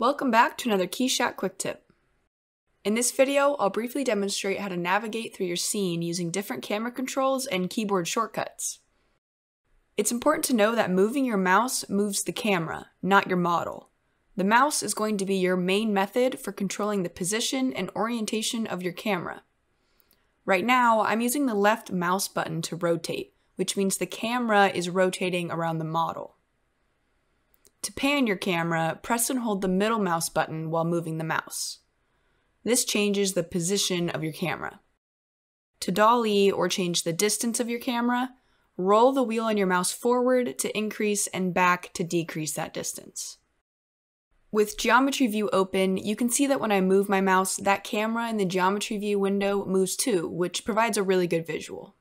Welcome back to another KeyShot Quick Tip. In this video, I'll briefly demonstrate how to navigate through your scene using different camera controls and keyboard shortcuts. It's important to know that moving your mouse moves the camera, not your model. The mouse is going to be your main method for controlling the position and orientation of your camera. Right now, I'm using the left mouse button to rotate, which means the camera is rotating around the model. To pan your camera, press and hold the middle mouse button while moving the mouse. This changes the position of your camera. To dolly or change the distance of your camera, roll the wheel on your mouse forward to increase and back to decrease that distance. With Geometry View open, you can see that when I move my mouse, that camera in the Geometry View window moves too, which provides a really good visual.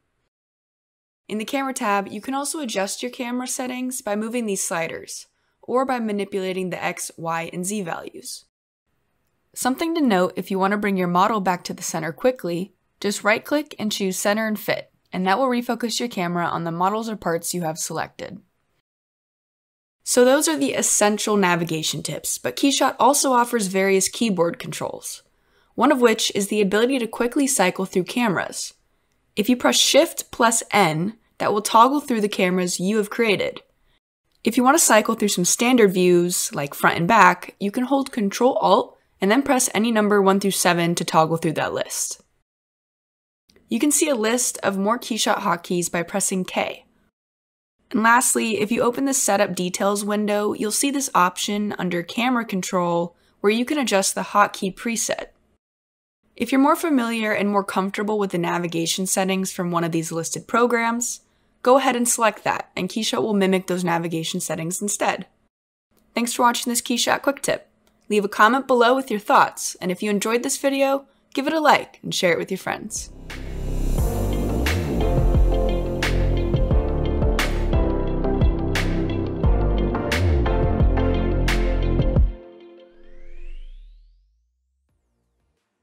In the Camera tab, you can also adjust your camera settings by moving these sliders or by manipulating the X, Y, and Z values. Something to note if you want to bring your model back to the center quickly, just right click and choose Center and Fit, and that will refocus your camera on the models or parts you have selected. So those are the essential navigation tips, but KeyShot also offers various keyboard controls, one of which is the ability to quickly cycle through cameras. If you press Shift plus N, that will toggle through the cameras you have created, if you want to cycle through some standard views, like front and back, you can hold Ctrl Alt and then press any number 1 through 7 to toggle through that list. You can see a list of more KeyShot hotkeys by pressing K. And lastly, if you open the Setup Details window, you'll see this option under Camera Control where you can adjust the hotkey preset. If you're more familiar and more comfortable with the navigation settings from one of these listed programs, go ahead and select that, and KeyShot will mimic those navigation settings instead. Thanks for watching this KeyShot quick tip. Leave a comment below with your thoughts, and if you enjoyed this video, give it a like and share it with your friends.